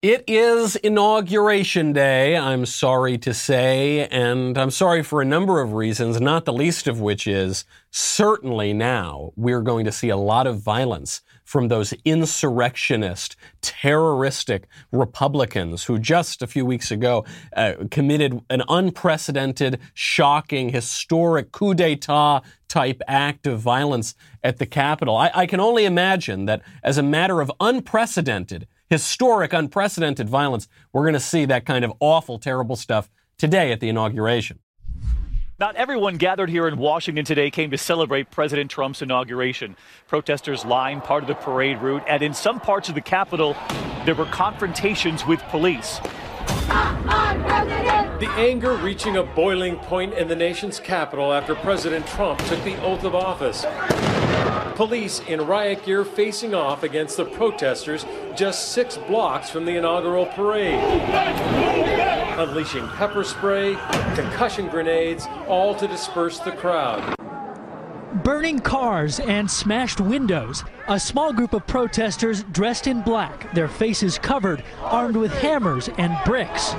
It is Inauguration Day, I'm sorry to say, and I'm sorry for a number of reasons, not the least of which is certainly now we're going to see a lot of violence from those insurrectionist, terroristic Republicans who just a few weeks ago uh, committed an unprecedented, shocking, historic coup d'etat type act of violence at the Capitol. I, I can only imagine that as a matter of unprecedented, historic, unprecedented violence, we're going to see that kind of awful, terrible stuff today at the inauguration. Not everyone gathered here in Washington today came to celebrate President Trump's inauguration. Protesters lined part of the parade route, and in some parts of the Capitol, there were confrontations with police. The anger reaching a boiling point in the nation's capital after President Trump took the oath of office. Police in riot gear facing off against the protesters just six blocks from the inaugural parade. Unleashing pepper spray, concussion grenades, all to disperse the crowd. Burning cars and smashed windows. A small group of protesters dressed in black, their faces covered, armed with hammers and bricks.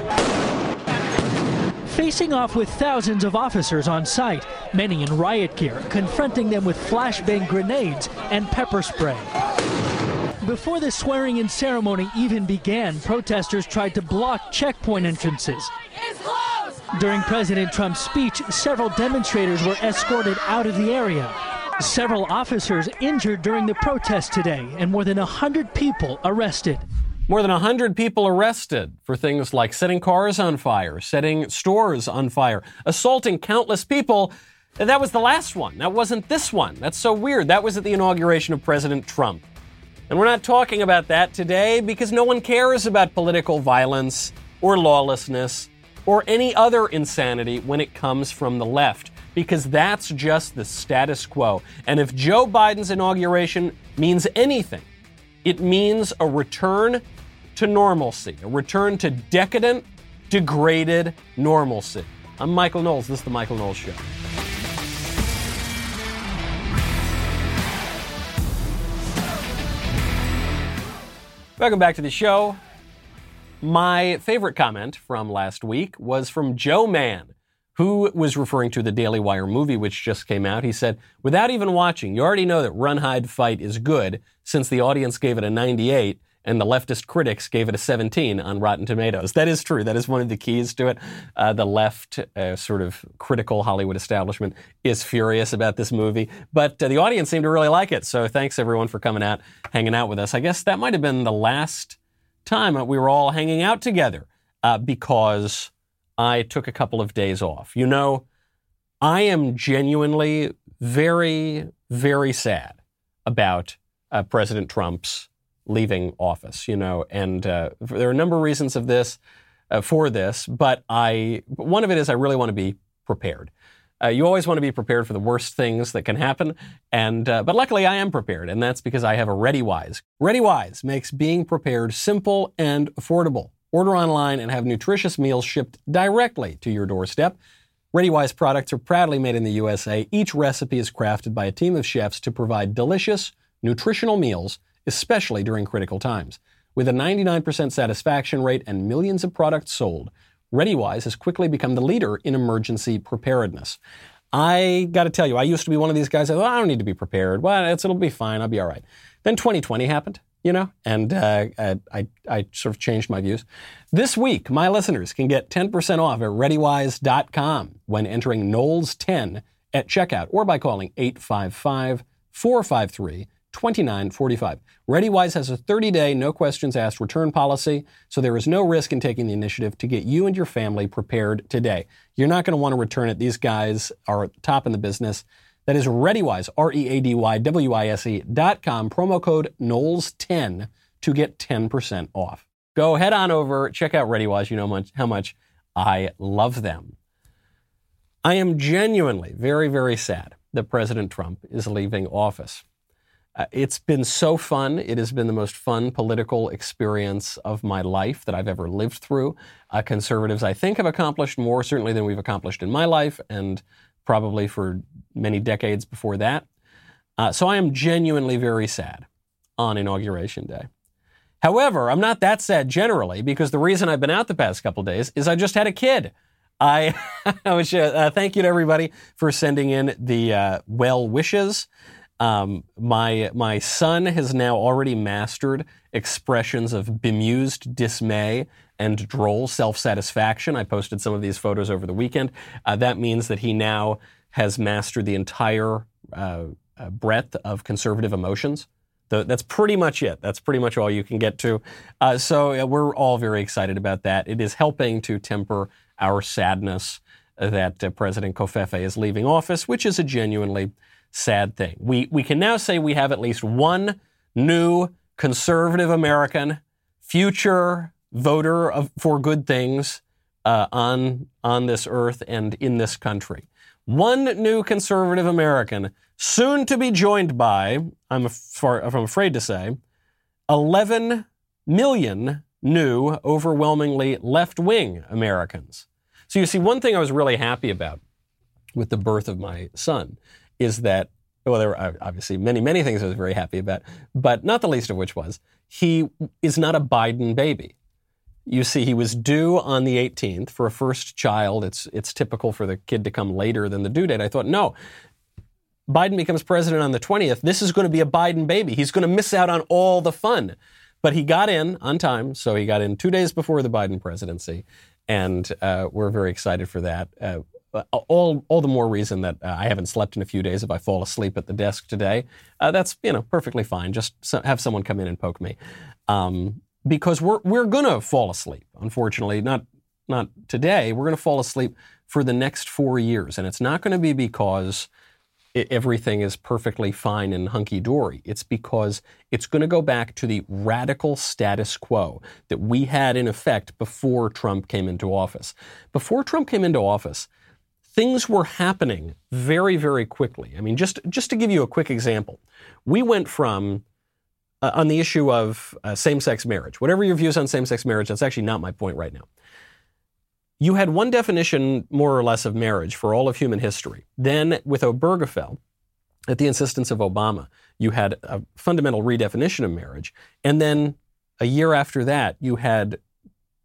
Facing off with thousands of officers on site, many in riot gear, confronting them with flashbang grenades and pepper spray. Before the swearing in ceremony even began, protesters tried to block checkpoint entrances. During President Trump's speech, several demonstrators were escorted out of the area. Several officers injured during the protest today, and more than 100 people arrested. More than 100 people arrested for things like setting cars on fire, setting stores on fire, assaulting countless people. That was the last one. That wasn't this one. That's so weird. That was at the inauguration of President Trump. And we're not talking about that today because no one cares about political violence or lawlessness or any other insanity when it comes from the left, because that's just the status quo. And if Joe Biden's inauguration means anything, it means a return to normalcy, a return to decadent, degraded normalcy. I'm Michael Knowles. This is The Michael Knowles Show. Welcome back to the show. My favorite comment from last week was from Joe Mann, who was referring to the Daily Wire movie, which just came out. He said, Without even watching, you already know that Run, Hide, Fight is good since the audience gave it a 98 and the leftist critics gave it a 17 on Rotten Tomatoes. That is true. That is one of the keys to it. Uh, the left, uh, sort of critical Hollywood establishment, is furious about this movie, but uh, the audience seemed to really like it. So thanks everyone for coming out, hanging out with us. I guess that might have been the last time we were all hanging out together uh, because I took a couple of days off. You know, I am genuinely very, very sad about uh, President Trump's leaving office, you know, and uh, there are a number of reasons of this, uh, for this, but I, one of it is I really want to be prepared. Uh, you always want to be prepared for the worst things that can happen, and uh, but luckily I am prepared, and that's because I have a ReadyWise. ReadyWise makes being prepared simple and affordable. Order online and have nutritious meals shipped directly to your doorstep. ReadyWise products are proudly made in the USA. Each recipe is crafted by a team of chefs to provide delicious, nutritional meals, especially during critical times. With a 99% satisfaction rate and millions of products sold, ReadyWise has quickly become the leader in emergency preparedness. I got to tell you, I used to be one of these guys that, I don't need to be prepared. Well, it'll be fine. I'll be all right. Then 2020 happened, you know, and uh, I, I sort of changed my views. This week, my listeners can get 10% off at ReadyWise.com when entering Knowles10 at checkout or by calling 855 453 2945. ReadyWise has a 30-day no questions asked return policy, so there is no risk in taking the initiative to get you and your family prepared today. You're not going to want to return it. These guys are top in the business. That is ReadyWise, R-E-A-D-Y-W-I-S-E dot com, promo code Knowles10 to get 10% off. Go head on over, check out ReadyWise. You know much, how much I love them. I am genuinely very, very sad that President Trump is leaving office. Uh, it's been so fun. It has been the most fun political experience of my life that I've ever lived through. Uh, conservatives, I think, have accomplished more, certainly, than we've accomplished in my life, and probably for many decades before that. Uh, so I am genuinely very sad on Inauguration Day. However, I'm not that sad generally because the reason I've been out the past couple days is I just had a kid. I, I was, uh, thank you to everybody for sending in the uh, well wishes. Um, my my son has now already mastered expressions of bemused dismay and droll self-satisfaction. I posted some of these photos over the weekend. Uh, that means that he now has mastered the entire uh, uh, breadth of conservative emotions. The, that's pretty much it. That's pretty much all you can get to. Uh, so we're all very excited about that. It is helping to temper our sadness that uh, President Covfefe is leaving office, which is a genuinely sad thing. We, we can now say we have at least one new conservative American future voter of, for good things uh, on, on this earth and in this country. One new conservative American, soon to be joined by, I'm, I'm afraid to say, 11 million new, overwhelmingly left wing Americans. So you see, one thing I was really happy about with the birth of my son is that, well, there were obviously many, many things I was very happy about, but not the least of which was he is not a Biden baby. You see, he was due on the 18th for a first child. It's, it's typical for the kid to come later than the due date. I thought, no, Biden becomes president on the 20th. This is going to be a Biden baby. He's going to miss out on all the fun. But he got in on time, so he got in two days before the Biden presidency, and uh, we're very excited for that. Uh, all, all the more reason that uh, I haven't slept in a few days if I fall asleep at the desk today. Uh, that's you know perfectly fine. Just so, have someone come in and poke me, um, because we're we're gonna fall asleep. Unfortunately, not not today. We're gonna fall asleep for the next four years, and it's not going to be because everything is perfectly fine and hunky dory. It's because it's going to go back to the radical status quo that we had in effect before Trump came into office. Before Trump came into office, things were happening very, very quickly. I mean, just, just to give you a quick example, we went from uh, on the issue of uh, same sex marriage, whatever your views on same sex marriage, that's actually not my point right now. You had one definition, more or less, of marriage for all of human history. Then, with Obergefell, at the insistence of Obama, you had a fundamental redefinition of marriage. And then a year after that, you had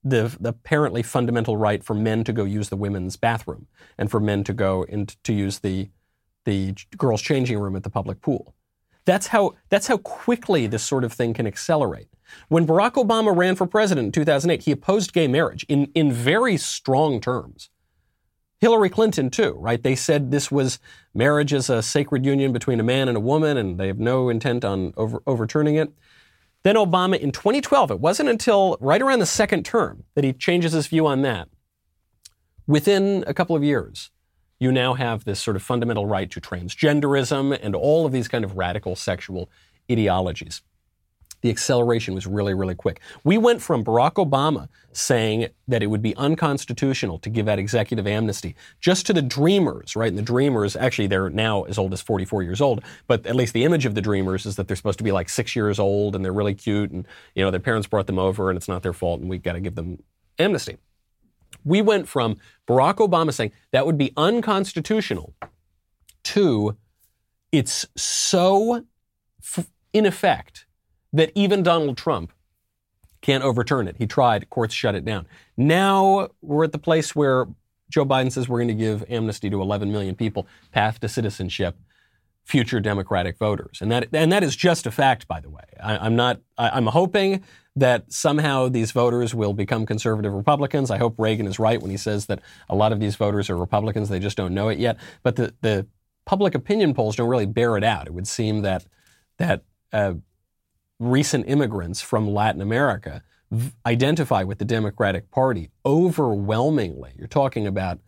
the, the, apparently fundamental right for men to go use the women's bathroom and for men to go and to use the, the girls' changing room at the public pool. That's how, that's how quickly this sort of thing can accelerate. When Barack Obama ran for president in 2008, he opposed gay marriage in, in very strong terms. Hillary Clinton, too, right? They said this was marriage is a sacred union between a man and a woman, and they have no intent on over, overturning it. Then Obama in 2012, it wasn't until right around the second term that he changes his view on that. Within a couple of years, you now have this sort of fundamental right to transgenderism and all of these kind of radical sexual ideologies the acceleration was really, really quick. We went from Barack Obama saying that it would be unconstitutional to give out executive amnesty just to the Dreamers, right? And the Dreamers, actually, they're now as old as 44 years old, but at least the image of the Dreamers is that they're supposed to be like six years old and they're really cute and, you know, their parents brought them over and it's not their fault and we've got to give them amnesty. We went from Barack Obama saying that would be unconstitutional to it's so f- in effect that even Donald Trump can't overturn it. He tried, courts shut it down. Now we're at the place where Joe Biden says we're going to give amnesty to 11 million people, path to citizenship, future Democratic voters, and that and that is just a fact, by the way. I, am not. I, am hoping that somehow these voters will become conservative Republicans. I hope Reagan is right when he says that a lot of these voters are Republicans. They just don't know it yet. But the the public opinion polls don't really bear it out. It would seem that that uh, recent immigrants from Latin America identify with the Democratic Party overwhelmingly. You're talking about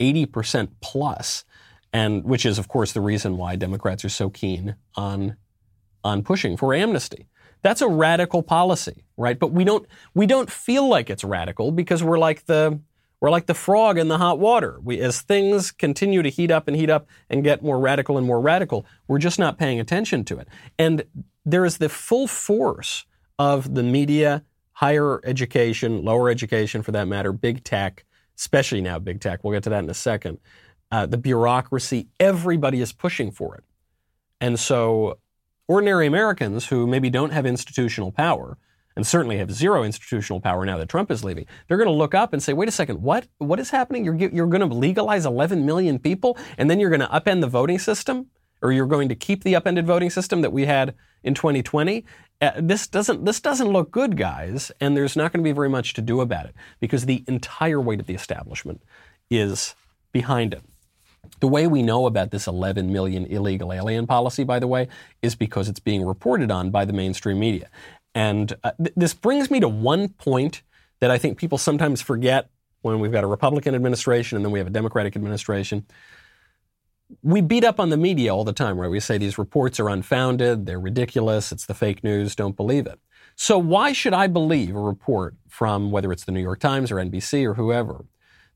80% plus, and which is, of course, the reason why Democrats are so keen on, on pushing for amnesty. That's a radical policy, right? But we don't, we don't feel like it's radical because we're like the, we're like the frog in the hot water. We, as things continue to heat up and heat up and get more radical and more radical, we're just not paying attention to it. And there is the full force of the media, higher education, lower education for that matter, big tech, especially now big tech. We'll get to that in a second. Uh, the bureaucracy, everybody is pushing for it. And so ordinary Americans who maybe don't have institutional power and certainly have zero institutional power now that Trump is leaving, they're going to look up and say, wait a second, what, what is happening? You're, you're going to legalize 11 million people and then you're going to upend the voting system? Or you're going to keep the upended voting system that we had in 2020? Uh, this doesn't this doesn't look good, guys, and there's not going to be very much to do about it because the entire weight of the establishment is behind it. The way we know about this 11 million illegal alien policy, by the way, is because it's being reported on by the mainstream media. And uh, th- this brings me to one point that I think people sometimes forget when we've got a Republican administration and then we have a Democratic administration. We beat up on the media all the time, right? We say these reports are unfounded, they're ridiculous, it's the fake news, don't believe it. So why should I believe a report from whether it's the New York Times or NBC or whoever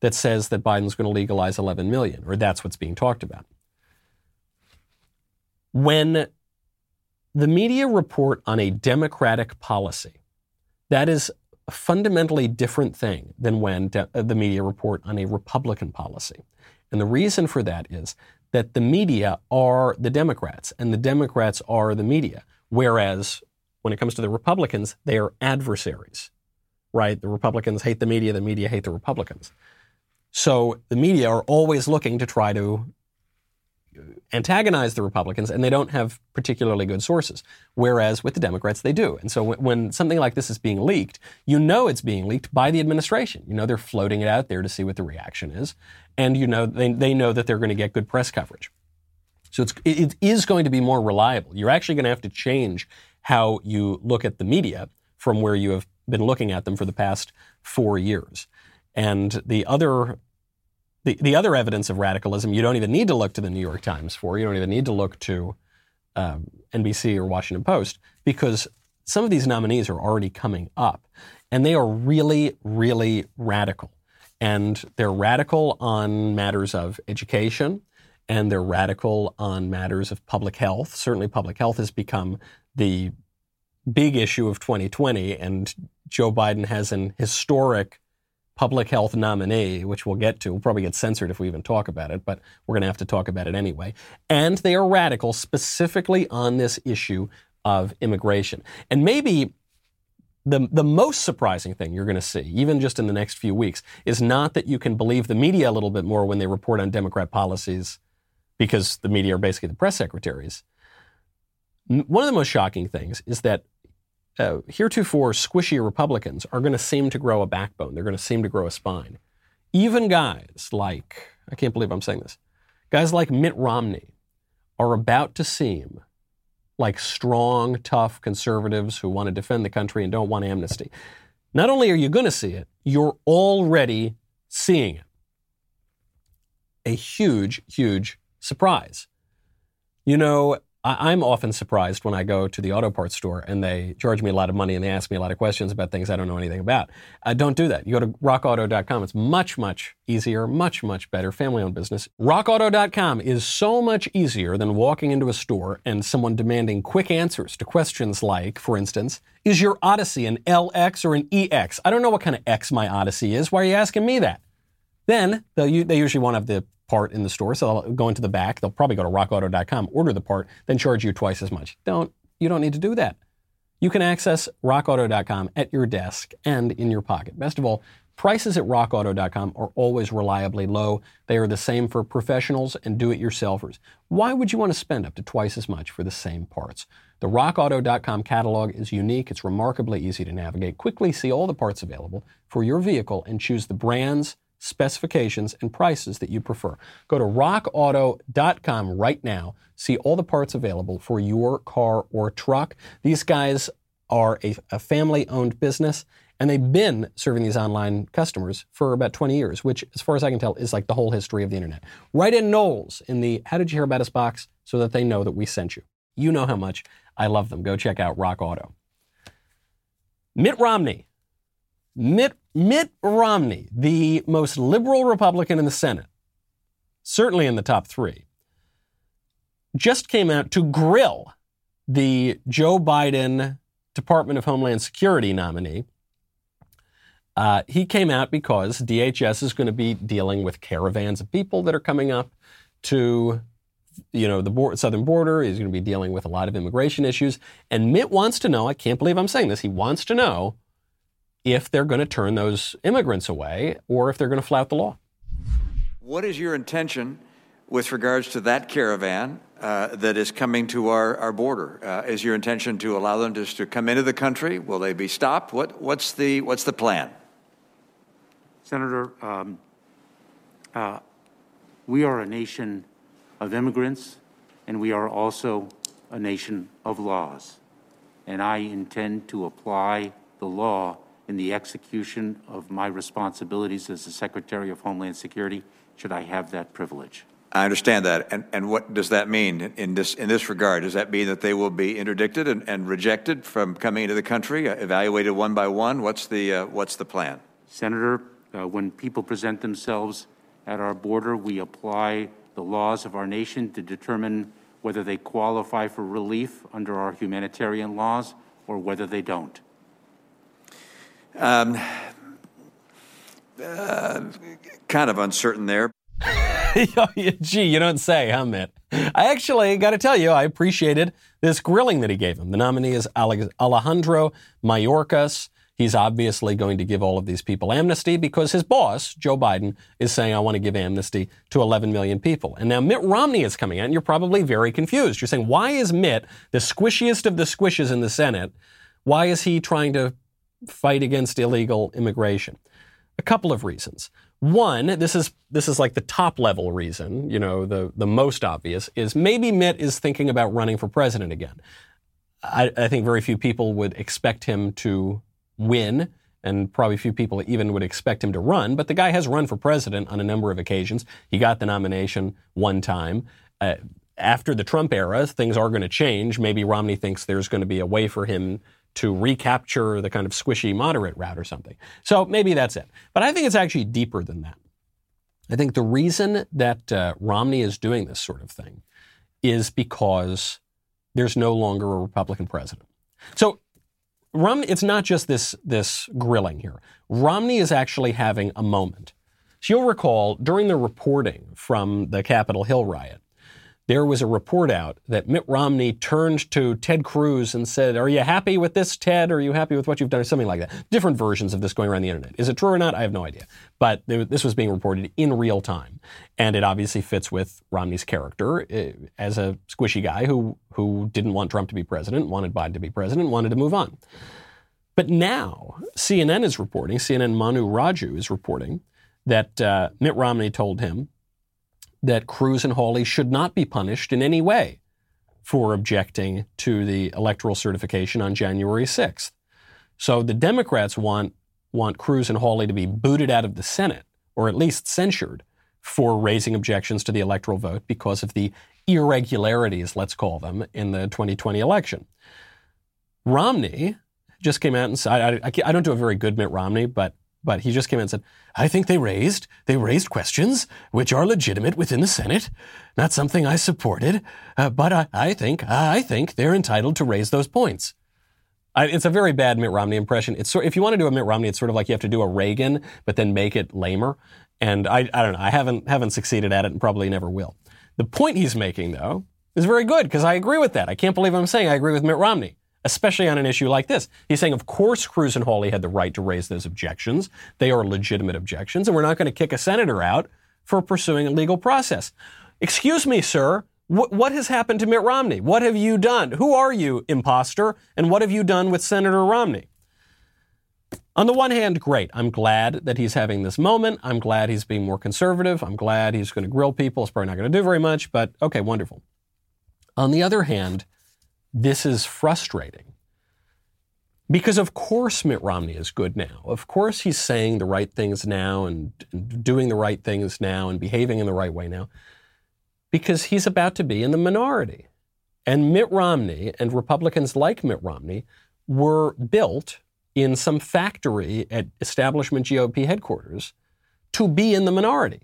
that says that Biden's going to legalize 11 million, or that's what's being talked about? When the media report on a Democratic policy. That is a fundamentally different thing than when de- uh, the media report on a Republican policy. And the reason for that is that the media are the Democrats and the Democrats are the media. Whereas when it comes to the Republicans, they are adversaries, right? The Republicans hate the media, the media hate the Republicans. So the media are always looking to try to antagonize the Republicans, and they don't have particularly good sources. Whereas with the Democrats, they do. And so when, when, something like this is being leaked, you know it's being leaked by the administration. You know they're floating it out there to see what the reaction is, and you know they, they know that they're going to get good press coverage. So it's, it is going to be more reliable. You're actually going to have to change how you look at the media from where you have been looking at them for the past four years. And the other the, the other evidence of radicalism, you don't even need to look to the New York Times for. You don't even need to look to um, NBC or Washington Post because some of these nominees are already coming up. And they are really, really radical. And they're radical on matters of education, and they're radical on matters of public health. Certainly, public health has become the big issue of 2020, and Joe Biden has an historic public health nominee, which we'll get to. We'll probably get censored if we even talk about it, but we're going to have to talk about it anyway. And they are radical specifically on this issue of immigration. And maybe the, the most surprising thing you're going to see, even just in the next few weeks, is not that you can believe the media a little bit more when they report on Democrat policies because the media are basically the press secretaries. One of the most shocking things is that uh, heretofore squishy Republicans are going to seem to grow a backbone. They're going to seem to grow a spine. Even guys like, I can't believe I'm saying this, guys like Mitt Romney are about to seem like strong, tough conservatives who want to defend the country and don't want amnesty. Not only are you going to see it, you're already seeing it. A huge, huge surprise. You know, I, am often surprised when I go to the auto parts store and they charge me a lot of money and they ask me a lot of questions about things I don't know anything about. Uh, don't do that. You go to rockauto.com. It's much, much easier, much, much better, family owned business. Rockauto.com is so much easier than walking into a store and someone demanding quick answers to questions like, for instance, is your Odyssey an LX or an EX? I don't know what kind of X my Odyssey is. Why are you asking me that? Then they usually won't have the part in the store. So they'll go into the back. They'll probably go to rockauto.com, order the part, then charge you twice as much. Don't, you don't need to do that. You can access rockauto.com at your desk and in your pocket. Best of all, prices at rockauto.com are always reliably low. They are the same for professionals and do it yourselfers. Why would you want to spend up to twice as much for the same parts? The rockauto.com catalog is unique. It's remarkably easy to navigate. Quickly see all the parts available for your vehicle and choose the brands specifications, and prices that you prefer. Go to rockauto.com right now. See all the parts available for your car or truck. These guys are a, a family owned business and they've been serving these online customers for about 20 years, which, as far as I can tell, is like the whole history of the internet. Write in Knowles in the How Did You Hear About Us box so that they know that we sent you. You know how much I love them. Go check out Rock Auto. Mitt Romney Mitt, Mitt Romney, the most liberal Republican in the Senate, certainly in the top three, just came out to grill the Joe Biden Department of Homeland Security nominee. Uh, he came out because DHS is going to be dealing with caravans of people that are coming up to you know, the southern border. He's going to be dealing with a lot of immigration issues. And Mitt wants to know, I can't believe I'm saying this, he wants to know if they're going to turn those immigrants away or if they're going to flout the law. What is your intention with regards to that caravan uh, that is coming to our, our border? Uh, is your intention to allow them just to come into the country? Will they be stopped? What, what's, the, what's the plan? Senator, um, uh, we are a nation of immigrants, and we are also a nation of laws. And I intend to apply the law in the execution of my responsibilities as the Secretary of Homeland Security, should I have that privilege. I understand that. And, and what does that mean in this, in this regard? Does that mean that they will be interdicted and, and rejected from coming into the country, uh, evaluated one by one? What's the, uh, what's the plan? Senator, uh, when people present themselves at our border, we apply the laws of our nation to determine whether they qualify for relief under our humanitarian laws or whether they don't. Um, uh, kind of uncertain there. Gee, you don't say, huh, Mitt? I actually got to tell you, I appreciated this grilling that he gave him. The nominee is Alejandro Mayorkas. He's obviously going to give all of these people amnesty because his boss, Joe Biden, is saying, I want to give amnesty to 11 million people. And now Mitt Romney is coming out, and you're probably very confused. You're saying, why is Mitt, the squishiest of the squishes in the Senate, why is he trying to fight against illegal immigration? A couple of reasons. One, this is this is like the top level reason, you know, the the most obvious is maybe Mitt is thinking about running for president again. I, I think very few people would expect him to win, and probably few people even would expect him to run. But the guy has run for president on a number of occasions. He got the nomination one time. Uh, after the Trump era, things are going to change. Maybe Romney thinks there's going to be a way for him to recapture the kind of squishy moderate route or something. So maybe that's it. But I think it's actually deeper than that. I think the reason that uh, Romney is doing this sort of thing is because there's no longer a Republican president. So Romney, it's not just this, this grilling here. Romney is actually having a moment. So you'll recall during the reporting from the Capitol Hill riot, there was a report out that Mitt Romney turned to Ted Cruz and said, Are you happy with this, Ted? Are you happy with what you've done? Or something like that. Different versions of this going around the internet. Is it true or not? I have no idea. But this was being reported in real time. And it obviously fits with Romney's character eh, as a squishy guy who, who didn't want Trump to be president, wanted Biden to be president, wanted to move on. But now, CNN is reporting, CNN Manu Raju is reporting that uh, Mitt Romney told him that Cruz and Hawley should not be punished in any way for objecting to the electoral certification on January 6th. So the Democrats want, want Cruz and Hawley to be booted out of the Senate, or at least censured, for raising objections to the electoral vote because of the irregularities, let's call them, in the 2020 election. Romney just came out and said, I, I, I don't do a very good Mitt Romney, but but he just came in and said, I think they raised, they raised questions which are legitimate within the Senate. Not something I supported, uh, but I, I, think, I think they're entitled to raise those points. I, it's a very bad Mitt Romney impression. It's sort, if you want to do a Mitt Romney, it's sort of like you have to do a Reagan, but then make it lamer. And I, I don't know. I haven't, haven't succeeded at it and probably never will. The point he's making, though, is very good because I agree with that. I can't believe I'm saying I agree with Mitt Romney especially on an issue like this. He's saying, of course, Cruz and Hawley had the right to raise those objections. They are legitimate objections, and we're not going to kick a senator out for pursuing a legal process. Excuse me, sir. What, what has happened to Mitt Romney? What have you done? Who are you, imposter? And what have you done with Senator Romney? On the one hand, great. I'm glad that he's having this moment. I'm glad he's being more conservative. I'm glad he's going to grill people. It's probably not going to do very much, but okay, wonderful. On the other hand, this is frustrating. Because of course Mitt Romney is good now. Of course he's saying the right things now and, doing the right things now and behaving in the right way now. Because he's about to be in the minority. And Mitt Romney and Republicans like Mitt Romney were built in some factory at establishment GOP headquarters to be in the minority.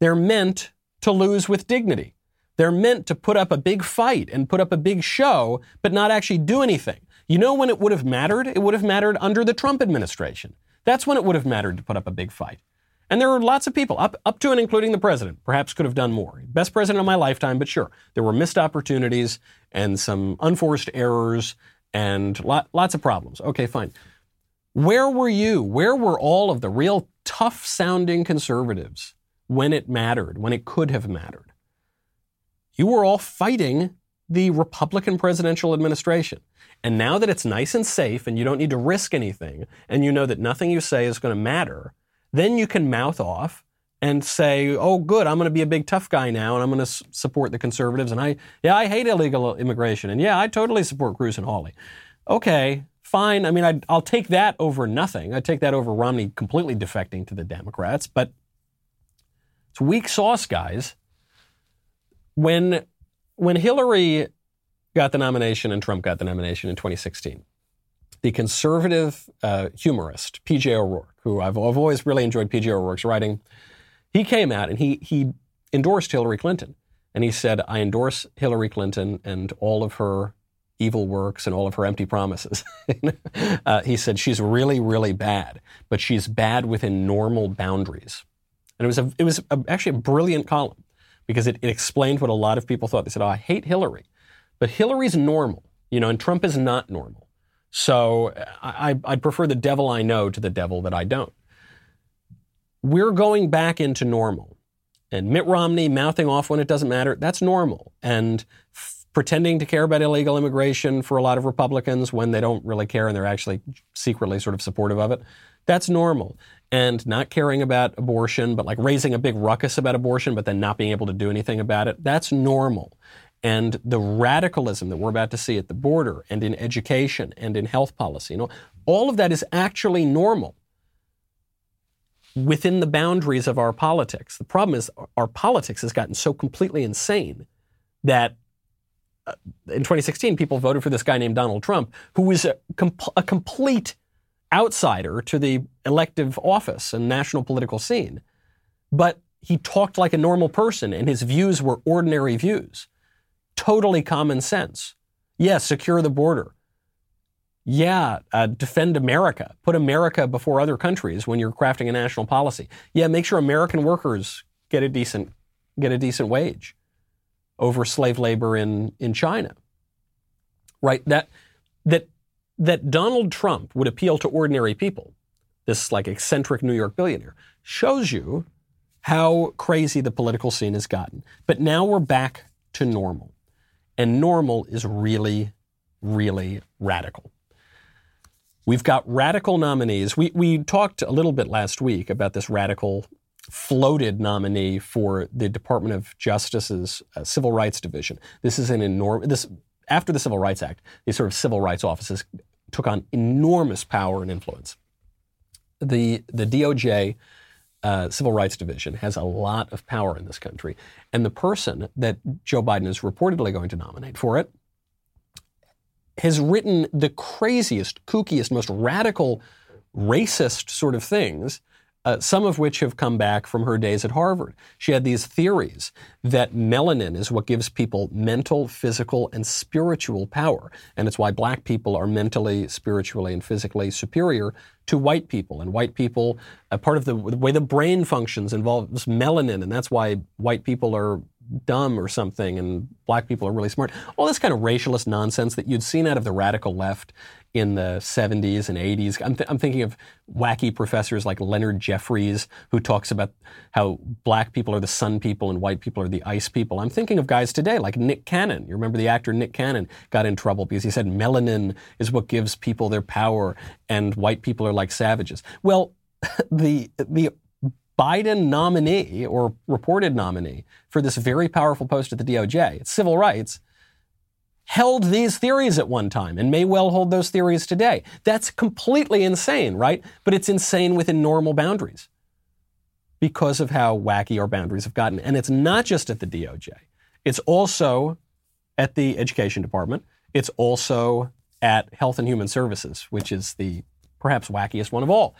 They're meant to lose with dignity. They're meant to put up a big fight and put up a big show, but not actually do anything. You know when it would have mattered? It would have mattered under the Trump administration. That's when it would have mattered to put up a big fight. And there were lots of people, up, up to and including the president, perhaps could have done more. Best president of my lifetime, but sure, there were missed opportunities and some unforced errors and lot, lots of problems. Okay, fine. Where were you? Where were all of the real tough sounding conservatives when it mattered, when it could have mattered? You were all fighting the Republican presidential administration. And now that it's nice and safe and you don't need to risk anything and you know that nothing you say is going to matter, then you can mouth off and say, "Oh, good, I'm going to be a big tough guy now, and I'm going to support the conservatives." And I, yeah, I hate illegal immigration, and yeah, I totally support Cruz and Hawley. Okay, fine. I mean, I'd, I'll take that over nothing. I'd take that over Romney completely defecting to the Democrats, but it's weak sauce, guys. When when Hillary got the nomination and Trump got the nomination in 2016, the conservative uh, humorist P.J. O'Rourke, who I've, I've always really enjoyed P.J. O'Rourke's writing, he came out and he he endorsed Hillary Clinton, and he said, "I endorse Hillary Clinton and all of her." Evil works and all of her empty promises. uh, he said she's really, really bad, but she's bad within normal boundaries. And it was a, it was a, actually a brilliant column because it, it explained what a lot of people thought. They said, "Oh, I hate Hillary, but Hillary's normal, you know, and Trump is not normal. So I, I'd prefer the devil I know to the devil that I don't. We're going back into normal. And Mitt Romney mouthing off when it doesn't matter, that's normal. And f- pretending to care about illegal immigration for a lot of Republicans when they don't really care and they're actually secretly sort of supportive of it, that's normal. And not caring about abortion, but like raising a big ruckus about abortion, but then not being able to do anything about it, that's normal. And the radicalism that we're about to see at the border and in education and in health policy, you know, all of that is actually normal within the boundaries of our politics. The problem is our politics has gotten so completely insane that uh, in 2016 people voted for this guy named Donald Trump, who was a, a complete outsider to the elective office and national political scene. But he talked like a normal person and his views were ordinary views. Totally common sense. Yes, secure the border. Yeah, uh, defend America. Put America before other countries when you're crafting a national policy. Yeah, make sure American workers get a decent get a decent wage over slave labor in in China. Right? That that that Donald Trump would appeal to ordinary people, this like eccentric New York billionaire, shows you how crazy the political scene has gotten. But now we're back to normal. And normal is really, really radical. We've got radical nominees. We, we talked a little bit last week about this radical floated nominee for the Department of Justice's uh, Civil Rights Division. This is an enormous, this, after the Civil Rights Act, these sort of civil rights offices took on enormous power and influence. The, the DOJ uh, Civil Rights Division has a lot of power in this country. And the person that Joe Biden is reportedly going to nominate for it has written the craziest, kookiest, most radical, racist sort of things, uh, some of which have come back from her days at Harvard. She had these theories that melanin is what gives people mental, physical, and spiritual power. And it's why black people are mentally, spiritually, and physically superior to white people. And white people, uh, part of the, the way the brain functions involves melanin, and that's why white people are dumb or something and black people are really smart. All this kind of racialist nonsense that you'd seen out of the radical left in the 70s and 80s. I'm, th- I'm, thinking of wacky professors like Leonard Jeffries, who talks about how black people are the sun people and white people are the ice people. I'm thinking of guys today like Nick Cannon. You remember the actor Nick Cannon got in trouble because he said melanin is what gives people their power and white people are like savages. Well, the, the Biden nominee or reported nominee for this very powerful post at the DOJ, it's civil rights, held these theories at one time and may well hold those theories today. That's completely insane, right? But it's insane within normal boundaries because of how wacky our boundaries have gotten. And it's not just at the DOJ, it's also at the Education Department, it's also at Health and Human Services, which is the perhaps wackiest one of all.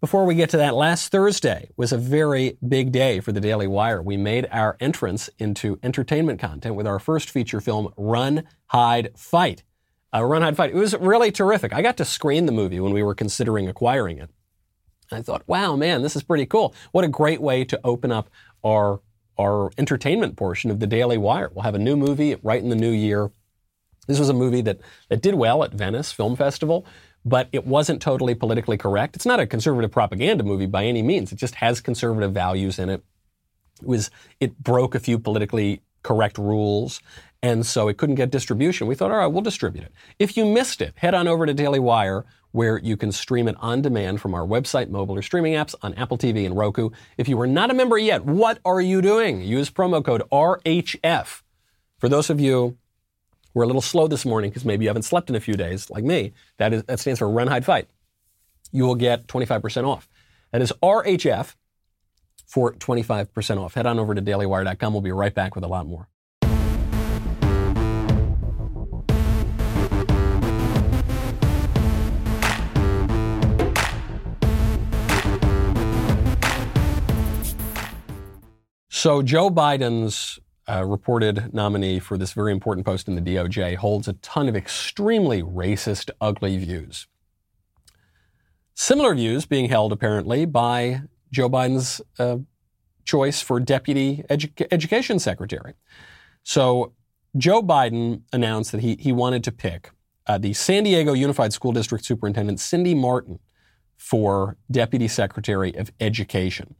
Before we get to that, last Thursday was a very big day for the Daily Wire. We made our entrance into entertainment content with our first feature film, Run, Hide, Fight. Uh, Run, Hide, Fight. It was really terrific. I got to screen the movie when we were considering acquiring it. I thought, wow, man, this is pretty cool. What a great way to open up our our entertainment portion of the Daily Wire. We'll have a new movie right in the new year. This was a movie that, that did well at Venice Film Festival, but it wasn't totally politically correct. It's not a conservative propaganda movie by any means. It just has conservative values in it. It was it broke a few politically correct rules, and so it couldn't get distribution. We thought, all right, we'll distribute it. If you missed it, head on over to Daily Wire where you can stream it on demand from our website, mobile, or streaming apps on Apple TV and Roku. If you are not a member yet, what are you doing? Use promo code RHF. For those of you who are a little slow this morning because maybe you haven't slept in a few days, like me, that, is, that stands for Run, Hide, Fight. You will get 25% off. That is RHF for 25% off. Head on over to dailywire.com. We'll be right back with a lot more. So Joe Biden's uh, reported nominee for this very important post in the DOJ holds a ton of extremely racist, ugly views. Similar views being held apparently by Joe Biden's uh, choice for deputy edu- education secretary. So Joe Biden announced that he, he wanted to pick uh, the San Diego Unified School District Superintendent Cindy Marten for deputy secretary of education.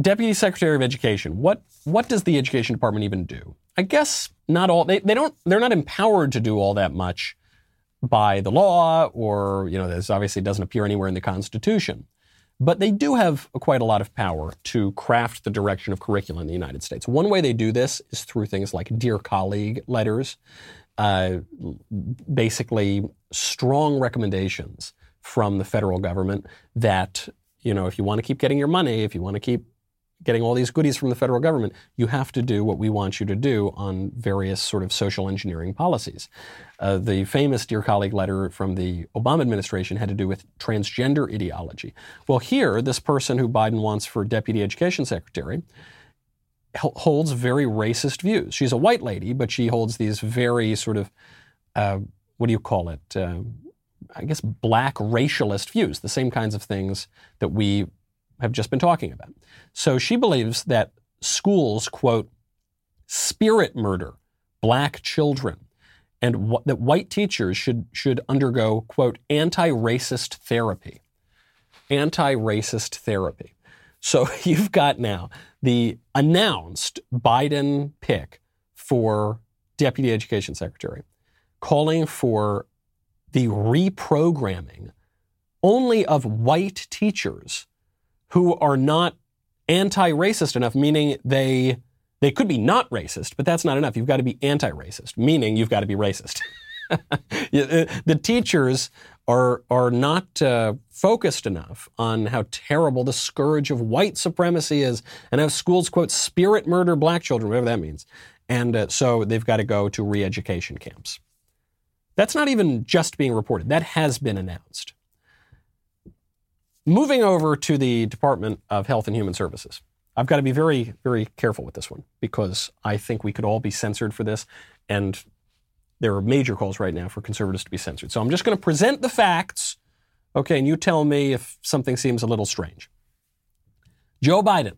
Deputy Secretary of Education. What what does the Education Department even do? I guess not all. They, they don't. They're not empowered to do all that much by the law, or you know, this obviously doesn't appear anywhere in the Constitution. But they do have quite a lot of power to craft the direction of curriculum in the United States. One way they do this is through things like dear colleague letters, uh, basically strong recommendations from the federal government that you know if you want to keep getting your money, if you want to keep getting all these goodies from the federal government, you have to do what we want you to do on various sort of social engineering policies. Uh, the famous Dear Colleague letter from the Obama administration had to do with transgender ideology. Well, here, this person who Biden wants for deputy education secretary holds very racist views. She's a white lady, but she holds these very sort of, uh, what do you call it? Uh, I guess black racialist views, the same kinds of things that we have just been talking about. So she believes that schools, quote, spirit murder black children and wh- that white teachers should, should undergo, quote, anti racist therapy. Anti racist therapy. So you've got now the announced Biden pick for deputy education secretary calling for the reprogramming only of white teachers who are not anti-racist enough, meaning they they could be not racist, but that's not enough. You've got to be anti-racist, meaning you've got to be racist. Uh, the teachers are are not uh, focused enough on how terrible the scourge of white supremacy is, and how schools quote spirit murder black children, whatever that means, and uh, so they've got to go to re-education camps. That's not even just being reported. That has been announced. Moving over to the Department of Health and Human Services. I've got to be very, very careful with this one because I think we could all be censored for this. And there are major calls right now for conservatives to be censored. So I'm just going to present the facts, okay, and you tell me if something seems a little strange. Joe Biden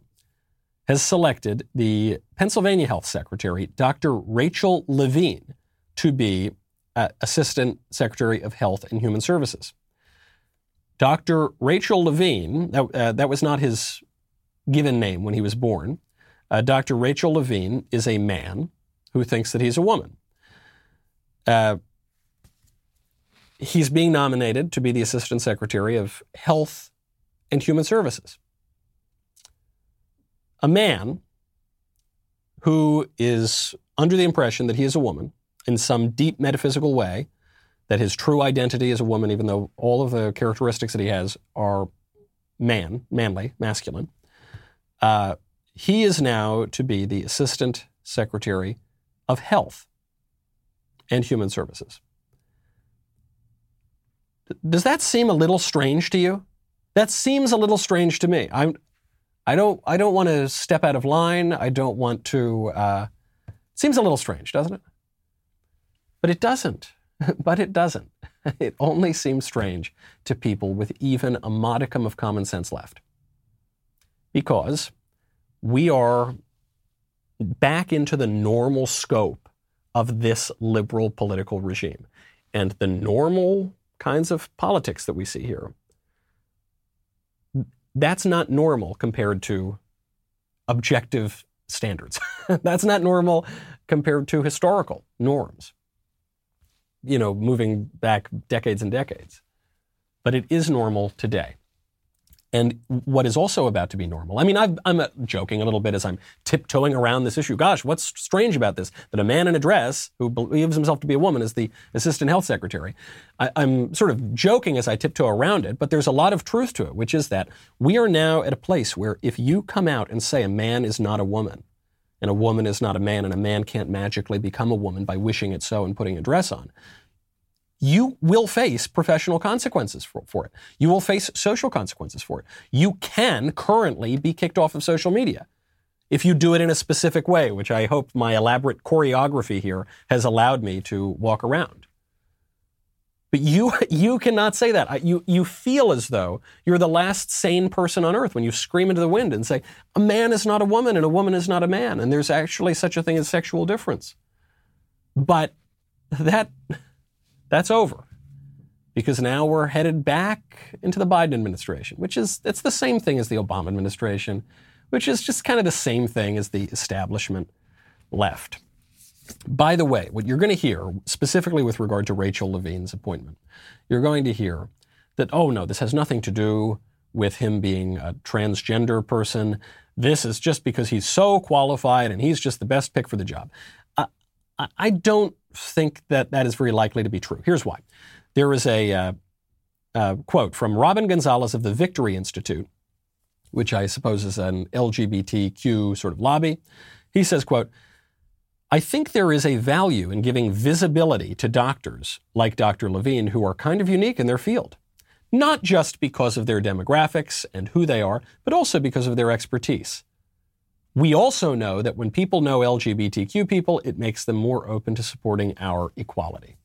has selected the Pennsylvania Health Secretary, Dr. Rachel Levine, to be uh, Assistant Secretary of Health and Human Services. Dr. Rachel Levine, that, uh, that was not his given name when he was born. Uh, Dr. Rachel Levine is a man who thinks that he's a woman. Uh, he's being nominated to be the Assistant Secretary of Health and Human Services. A man who is under the impression that he is a woman in some deep metaphysical way that his true identity is a woman, even though all of the characteristics that he has are man, manly, masculine. Uh, he is now to be the Assistant Secretary of Health and Human Services. Does that seem a little strange to you? That seems a little strange to me. I'm, I don't, I don't want to step out of line. I don't want to. Uh, seems a little strange, doesn't it? But it doesn't. but it doesn't. it only seems strange to people with even a modicum of common sense left. Because we are back into the normal scope of this liberal political regime. And the normal kinds of politics that we see here, that's not normal compared to objective standards. that's not normal compared to historical norms, you know, moving back decades and decades. But it is normal today. And what is also about to be normal. I mean, i am uh, joking a little bit as I'm tiptoeing around this issue. Gosh, what's strange about this? That a man in a dress who believes himself to be a woman is the assistant health secretary. I, I'm sort of joking as I tiptoe around it, but there's a lot of truth to it, which is that we are now at a place where if you come out and say a man is not a woman, and a woman is not a man, and a man can't magically become a woman by wishing it so and putting a dress on, you will face professional consequences for, for, it. You will face social consequences for it. You can currently be kicked off of social media if you do it in a specific way, which I hope my elaborate choreography here has allowed me to walk around. But you, you cannot say that. You, you feel as though you're the last sane person on earth when you scream into the wind and say, a man is not a woman and a woman is not a man, and there's actually such a thing as sexual difference. But that, that's over. Because now we're headed back into the Biden administration, which is it's the same thing as the Obama administration, which is just kind of the same thing as the establishment left. By the way, what you're going to hear, specifically with regard to Rachel Levine's appointment, you're going to hear that, oh no, this has nothing to do with him being a transgender person. This is just because he's so qualified and he's just the best pick for the job. I don't think that that is very likely to be true. Here's why. There is a uh, uh, quote from Robin Gonzalez of the Victory Institute, which I suppose is an LGBTQ sort of lobby. He says, quote, I think there is a value in giving visibility to doctors like Dr. Levine who are kind of unique in their field. Not just because of their demographics and who they are, but also because of their expertise. We also know that when people know LGBTQ people, it makes them more open to supporting our equality.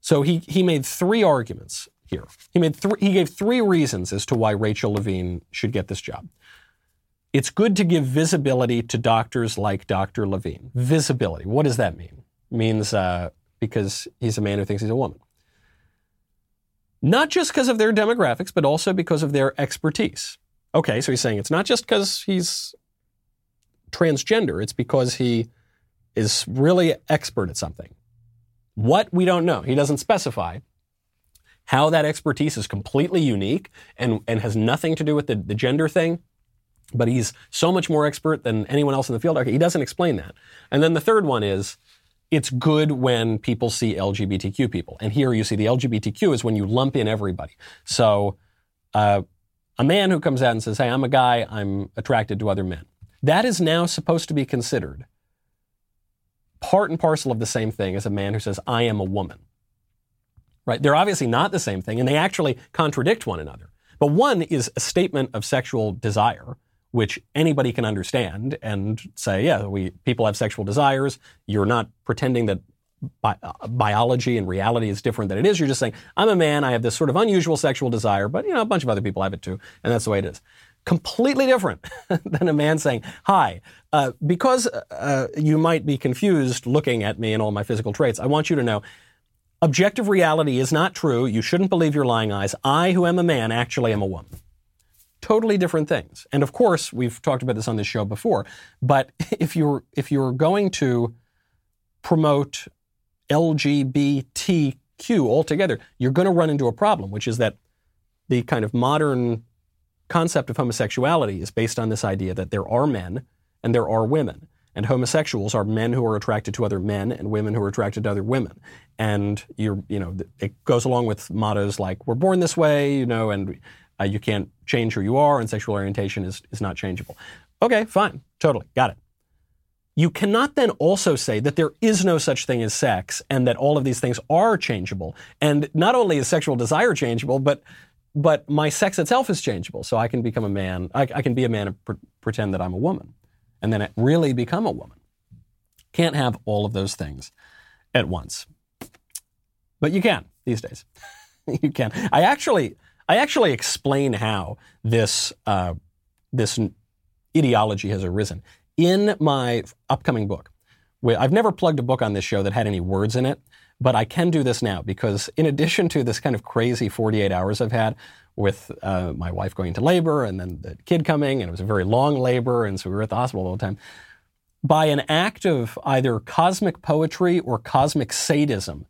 So he, he made three arguments here. He, made th- he gave three reasons as to why Rachel Levine should get this job. It's good to give visibility to doctors like Dr. Levine. Visibility. What does that mean? It means uh, because he's a man who thinks he's a woman. Not just because of their demographics, but also because of their expertise. Okay, so he's saying it's not just because he's transgender, it's because he is really expert at something. What we don't know. He doesn't specify how that expertise is completely unique and, and has nothing to do with the, the gender thing, but he's so much more expert than anyone else in the field. Okay, he doesn't explain that. And then the third one is it's good when people see LGBTQ people. And here you see the LGBTQ is when you lump in everybody. So uh, a man who comes out and says, Hey, I'm a guy, I'm attracted to other men. That is now supposed to be considered part and parcel of the same thing as a man who says, I am a woman. Right? They're obviously not the same thing, and they actually contradict one another. But one is a statement of sexual desire, which anybody can understand and say, yeah, we, people have sexual desires. You're not pretending that bi- uh, biology and reality is different than it is. You're just saying, I'm a man, I have this sort of unusual sexual desire, but you know, a bunch of other people have it too, and that's the way it is. Completely different than a man saying, Hi, uh, because uh, you might be confused looking at me and all my physical traits, I want you to know objective reality is not true. You shouldn't believe your lying eyes. I, who am a man, actually am a woman. Totally different things. And of course, we've talked about this on this show before, but if you're, if you're going to promote LGBTQ altogether, you're going to run into a problem, which is that the kind of modern concept of homosexuality is based on this idea that there are men and there are women. And homosexuals are men who are attracted to other men and women who are attracted to other women. And you're, you know, it goes along with mottos like, we're born this way, you know, and uh, you can't change who you are and sexual orientation is, is not changeable. Okay, fine. Totally. Got it. You cannot then also say that there is no such thing as sex and that all of these things are changeable. And not only is sexual desire changeable, but but my sex itself is changeable. So I can become a man. I, I can be a man and pre- pretend that I'm a woman, and then really become a woman. Can't have all of those things at once. But you can these days. you can. I actually, I actually explain how this uh, this ideology has arisen in my upcoming book. I've never plugged a book on this show that had any words in it, but I can do this now because, in addition to this kind of crazy 48 hours I've had with uh, my wife going into labor and then the kid coming, and it was a very long labor, and so we were at the hospital all the time, by an act of either cosmic poetry or cosmic sadism,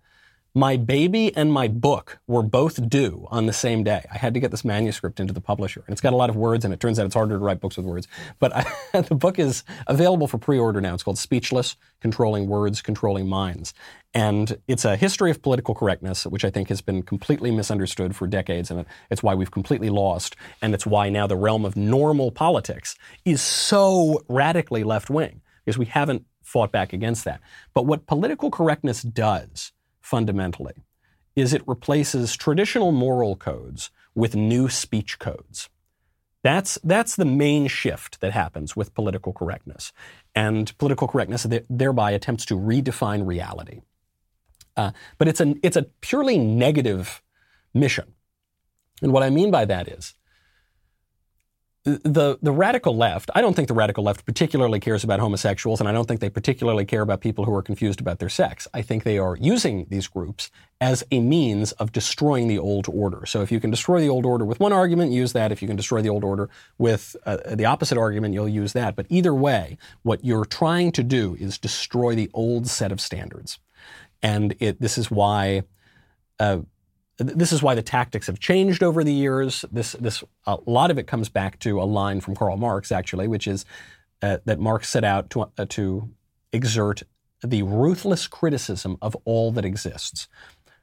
my baby and my book were both due on the same day. I had to get this manuscript into the publisher, and it's got a lot of words, and it turns out it's harder to write books with words. But I, the book is available for pre-order now. It's called Speechless: Controlling Words, Controlling Minds, and it's a history of political correctness, which I think has been completely misunderstood for decades, and it's why we've completely lost, and it's why now the realm of normal politics is so radically left-wing because we haven't fought back against that. But what political correctness does fundamentally is it replaces traditional moral codes with new speech codes. That's, that's the main shift that happens with political correctness. And political correctness thereby attempts to redefine reality. Uh, but it's a, it's a purely negative mission. And what I mean by that is the, the radical left, I don't think the radical left particularly cares about homosexuals, and I don't think they particularly care about people who are confused about their sex. I think they are using these groups as a means of destroying the old order. So if you can destroy the old order with one argument, use that. If you can destroy the old order with uh, the opposite argument, you'll use that. But either way, what you're trying to do is destroy the old set of standards. And it, this is why uh, this is why the tactics have changed over the years. This, this, a lot of it comes back to a line from Karl Marx, actually, which is uh, that Marx set out to, uh, to exert the ruthless criticism of all that exists.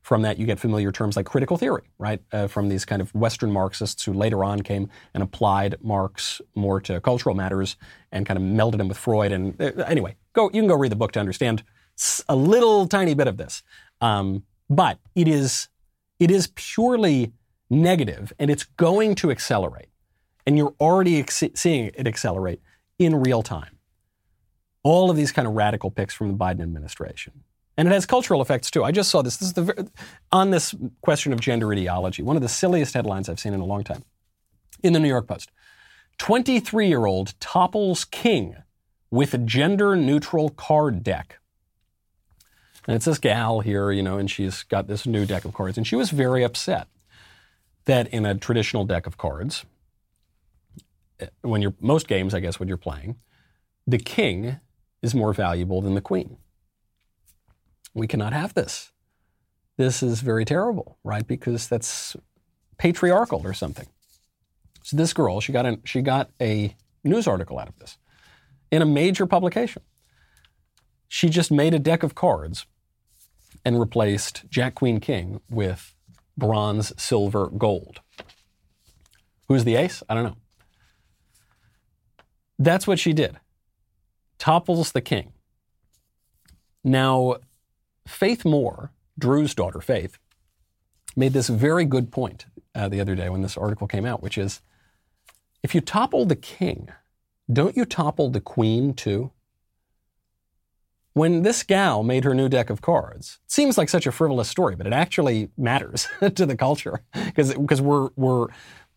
From that, you get familiar terms like critical theory, right? Uh, from these kind of Western Marxists who later on came and applied Marx more to cultural matters and kind of melded him with Freud. And uh, anyway, go you can go read the book to understand a little tiny bit of this. Um, but it is it is purely negative and it's going to accelerate. And you're already ex- seeing it accelerate in real time. All of these kind of radical picks from the Biden administration. And it has cultural effects too. I just saw this. This is the on this question of gender ideology. One of the silliest headlines I've seen in a long time. In the New York Post, 23-year-old topples king with gender neutral card deck. And it's this gal here, you know, and she's got this new deck of cards. And she was very upset that in a traditional deck of cards, eh, when you're, most games, I guess, when you're playing, the king is more valuable than the queen. We cannot have this. This is very terrible, right? Because that's patriarchal or something. So this girl, she got, a, she got a news article out of this in a major publication. She just made a deck of cards and replaced Jack Queen King with bronze, silver, gold. Who's the ace? I don't know. That's what she did. Topples the king. Now, Faith Moore, Drew's daughter, Faith, made this very good point uh, the other day when this article came out, which is if you topple the king, don't you topple the queen too? When this gal made her new deck of cards, it seems like such a frivolous story, but it actually matters to the culture because we're we're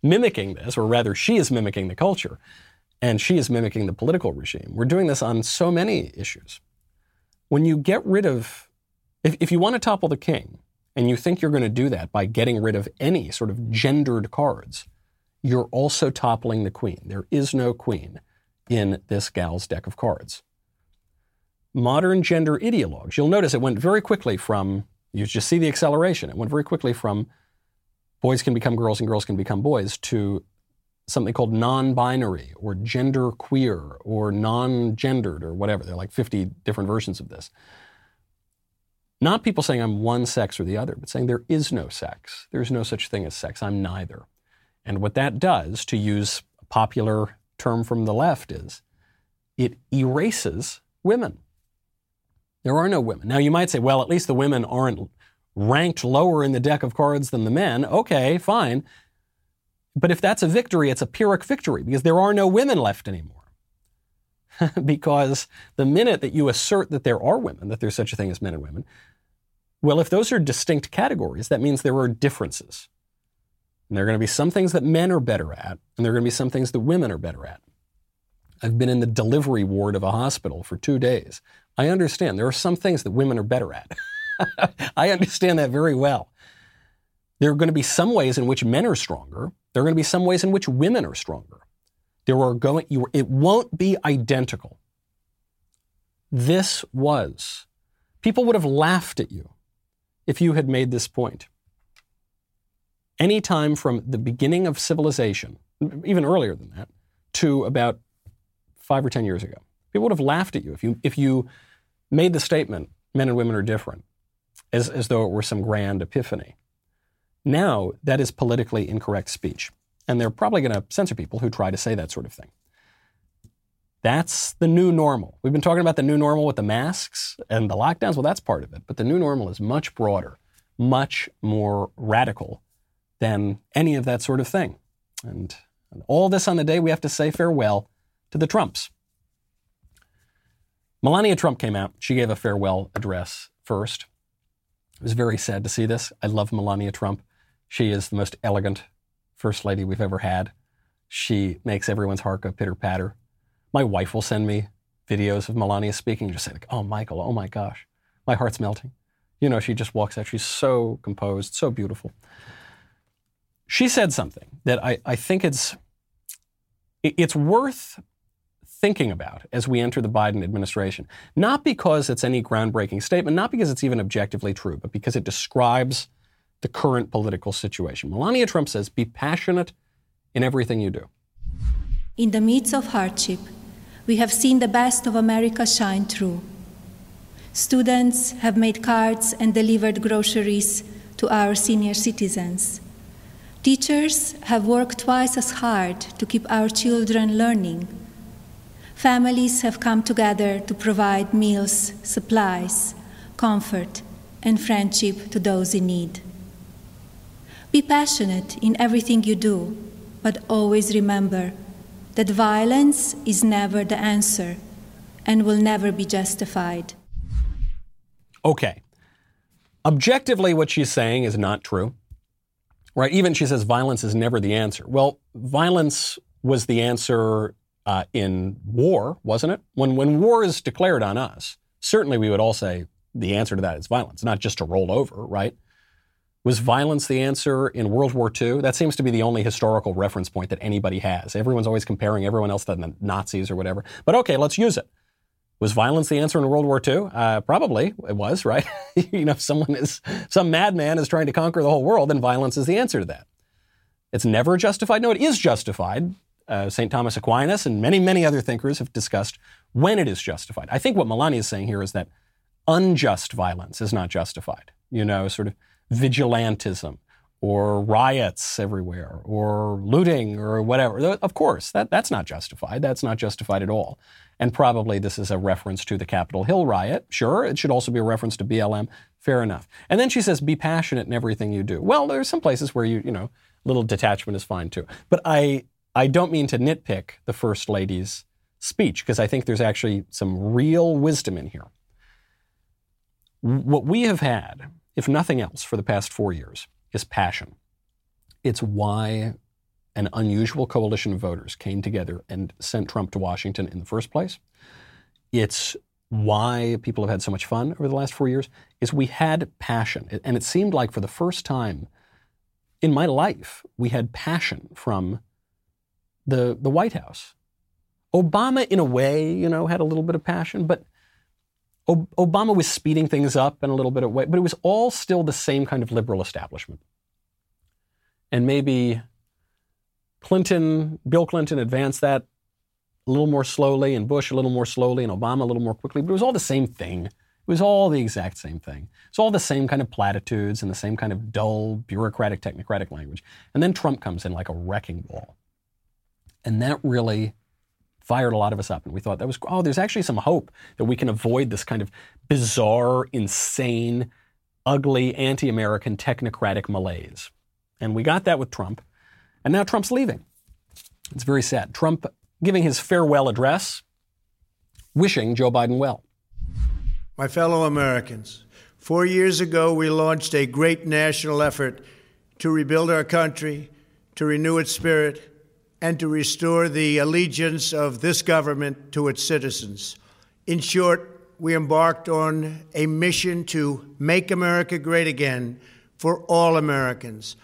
mimicking this, or rather, she is mimicking the culture, and she is mimicking the political regime. We're doing this on so many issues. When you get rid of, if, if you want to topple the king, and you think you're going to do that by getting rid of any sort of gendered cards, you're also toppling the queen. There is no queen in this gal's deck of cards modern gender ideologues. You'll notice it went very quickly from, you just see the acceleration, it went very quickly from boys can become girls and girls can become boys to something called non binary or gender queer or non gendered or whatever. There are like 50 different versions of this. Not people saying I'm one sex or the other, but saying there is no sex. There's no such thing as sex. I'm neither. And what that does, to use a popular term from the left, is it erases women. There are no women. Now, you might say, well, at least the women aren't ranked lower in the deck of cards than the men. Okay, fine. But if that's a victory, it's a Pyrrhic victory because there are no women left anymore. because the minute that you assert that there are women, that there's such a thing as men and women, Well, if those are distinct categories, that means there are differences. And there are going to be some things that men are better at, and there are going to be some things that women are better at. I've been in the delivery ward of a hospital for two days. I understand there are some things that women are better at. I understand that very well. There are going to be some ways in which men are stronger. There are going to be some ways in which women are stronger. There are going, you, it won't be identical. This was. People would have laughed at you if you had made this point. Any time from the beginning of civilization, even earlier than that, to about five or ten years ago, people would have laughed at you if you if you made the statement, men and women are different, as, as though it were some grand epiphany. Now, that is politically incorrect speech. And they're probably going to censor people who try to say that sort of thing. That's the new normal. We've been talking about the new normal with the masks and the lockdowns. Well, that's part of it. But the new normal is much broader, much more radical than any of that sort of thing. And, and all this on the day we have to say farewell to the Trumps. Melania Trump came out. She gave a farewell address first. It was very sad to see this. I love Melania Trump. She is the most elegant first lady we've ever had. She makes everyone's heart go pitter patter. My wife will send me videos of Melania speaking, just say like, "Oh, Michael, oh my gosh, my heart's melting." You know, she just walks out. She's so composed, so beautiful. She said something that I, I think it's it's worth thinking about as we enter the Biden administration. Not because it's any groundbreaking statement, not because it's even objectively true, but because it describes the current political situation. Melania Trump says, be passionate in everything you do. In the midst of hardship, we have seen the best of America shine through. Students have made cards and delivered groceries to our senior citizens. Teachers have worked twice as hard to keep our children learning families have come together to provide meals, supplies, comfort, and friendship to those in need. Be passionate in everything you do, but always remember that violence is never the answer and will never be justified. Okay. Objectively, what she's saying is not true. Right? Even she says violence is never the answer. Well, violence was the answer uh, in war, wasn't it? When, when war is declared on us, certainly we would all say the answer to that is violence, not just to roll over, right? Was violence the answer in World War II? That seems to be the only historical reference point that anybody has. Everyone's always comparing everyone else to the Nazis or whatever. But okay, let's use it. Was violence the answer in World War II? Uh, probably it was, right? you know, if someone is, some madman is trying to conquer the whole world, then violence is the answer to that. It's never justified. No, it is justified uh, St. Thomas Aquinas and many, many other thinkers have discussed when it is justified. I think what Melania is saying here is that unjust violence is not justified. You know, sort of vigilantism or riots everywhere or looting or whatever. Of course, that, that's not justified. That's not justified at all. And probably this is a reference to the Capitol Hill riot. Sure, it should also be a reference to BLM. Fair enough. And then she says, be passionate in everything you do. Well, there's some places where you, you know, a little detachment is fine too. But I, I don't mean to nitpick the First Lady's speech because I think there's actually some real wisdom in here. What we have had, if nothing else, for the past four years is passion. It's why an unusual coalition of voters came together and sent Trump to Washington in the first place. It's why people have had so much fun over the last four years is we had passion. And it seemed like for the first time in my life, we had passion from the, the White House. Obama, in a way, you know, had a little bit of passion, but Obama was speeding things up in a little bit of way, but it was all still the same kind of liberal establishment. And maybe Clinton, Bill Clinton advanced that a little more slowly, and Bush a little more slowly, and Obama a little more quickly, but it was all the same thing. It was all the exact same thing. It's all the same kind of platitudes and the same kind of dull, bureaucratic, technocratic language. And then Trump comes in like a wrecking ball. And that really fired a lot of us up. And we thought that was, oh, there's actually some hope that we can avoid this kind of bizarre, insane, ugly, anti American technocratic malaise. And we got that with Trump. And now Trump's leaving. It's very sad. Trump giving his farewell address, wishing Joe Biden well. My fellow Americans, Four years ago, we launched a great national effort to rebuild our country, to renew its spirit, and to restore the allegiance of this government to its citizens. In short, we embarked on a mission to make America great again for all Americans.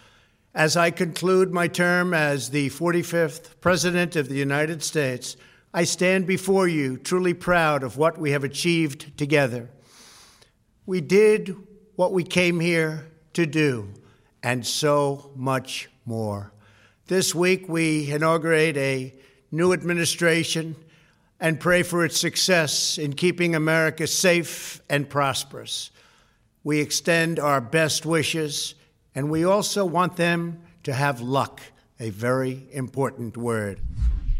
As I conclude my term as the 45th President of the United States, I stand before you truly proud of what we have achieved together. We did what we came here to do, and so much more. This week, we inaugurate a new administration and pray for its success in keeping America safe and prosperous. We extend our best wishes, and we also want them to have luck, a very important word.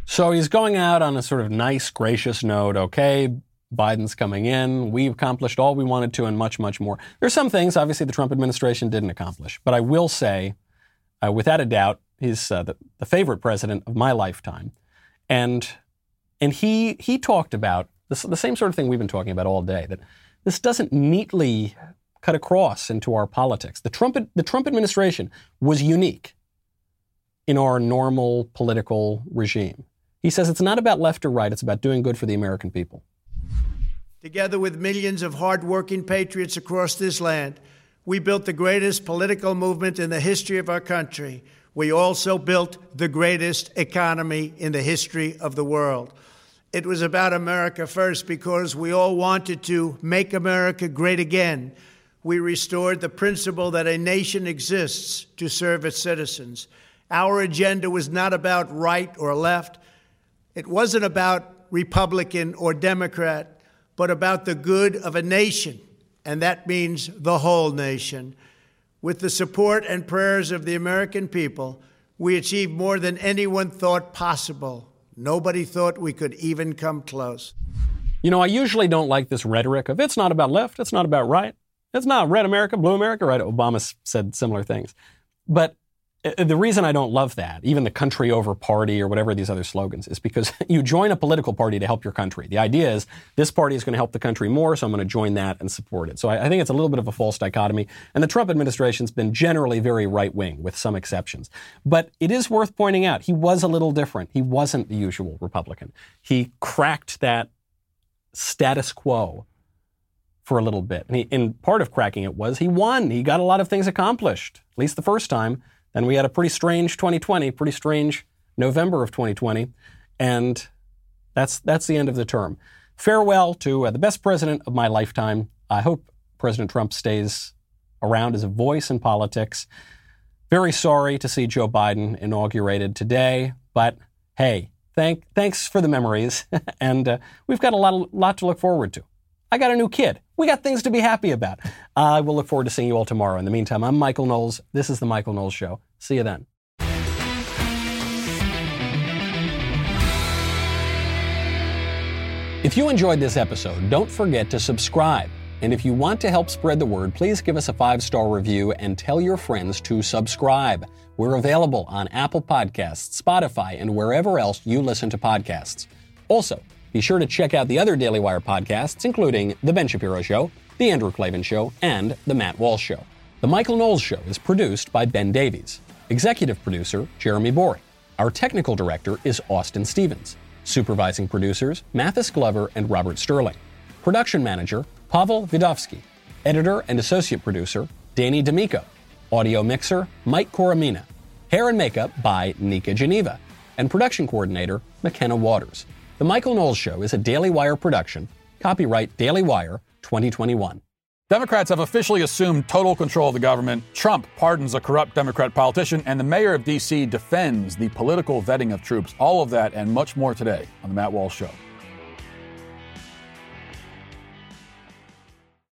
So he's going out on a sort of nice, gracious note. Okay, Biden's coming in. We've accomplished all we wanted to and much, much more. There's some things, obviously, the Trump administration didn't accomplish. But I will say, uh, without a doubt, he's uh, the, the favorite president of my lifetime. And and he, he talked about this, the same sort of thing we've been talking about all day that this doesn't neatly cut across into our politics. The Trump, the Trump administration was unique in our normal political regime. He says it's not about left or right, it's about doing good for the American people. Together with millions of hardworking patriots across this land, we built the greatest political movement in the history of our country. We also built the greatest economy in the history of the world. It was about America first because we all wanted to make America great again. We restored the principle that a nation exists to serve its citizens. Our agenda was not about right or left. It wasn't about Republican or Democrat, but about the good of a nation, and that means the whole nation. With the support and prayers of the American people, we achieved more than anyone thought possible. Nobody thought we could even come close. You know, I usually don't like this rhetoric of it's not about left, it's not about right, it's not red America, blue America, right? Obama said similar things. But the reason I don't love that, even the country over party or whatever these other slogans, is because you join a political party to help your country. The idea is this party is going to help the country more, so I'm going to join that and support it. So I, think it's a little bit of a false dichotomy. And the Trump administration's been generally very right wing, with some exceptions. But it is worth pointing out he was a little different. He wasn't the usual Republican. He cracked that status quo for a little bit. And, he, and part of cracking it was he won. He got a lot of things accomplished, at least the first time. And we had a pretty strange 2020, pretty strange November of 2020, and that's that's the end of the term. Farewell to uh, the best president of my lifetime. I hope President Trump stays around as a voice in politics. Very sorry to see Joe Biden inaugurated today, but hey, thank thanks for the memories, and uh, we've got a lot lot to look forward to. I got a new kid. We got things to be happy about. I will look forward to seeing you all tomorrow. In the meantime, I'm Michael Knowles. This is The Michael Knowles Show. See you then. If you enjoyed this episode, don't forget to subscribe. And if you want to help spread the word, please give us a five star review and tell your friends to subscribe. We're available on Apple Podcasts, Spotify, and wherever else you listen to podcasts. Also, be sure to check out the other Daily Wire podcasts, including The Ben Shapiro Show, The Andrew Klavan Show, and The Matt Walsh Show. The Michael Knowles Show is produced by Ben Davies. Executive producer, Jeremy Boring. Our technical director is Austin Stevens. Supervising producers, Mathis Glover and Robert Sterling. Production manager, Pavel Vidovsky. Editor and associate producer, Danny D'Amico. Audio mixer, Mike Coromina. Hair and makeup by Nika Geneva. And production coordinator, McKenna Waters. The Michael Knowles Show is a Daily Wire production. Copyright Daily Wire 2021. Democrats have officially assumed total control of the government. Trump pardons a corrupt Democrat politician, and the mayor of D.C. defends the political vetting of troops. All of that and much more today on The Matt Walsh Show.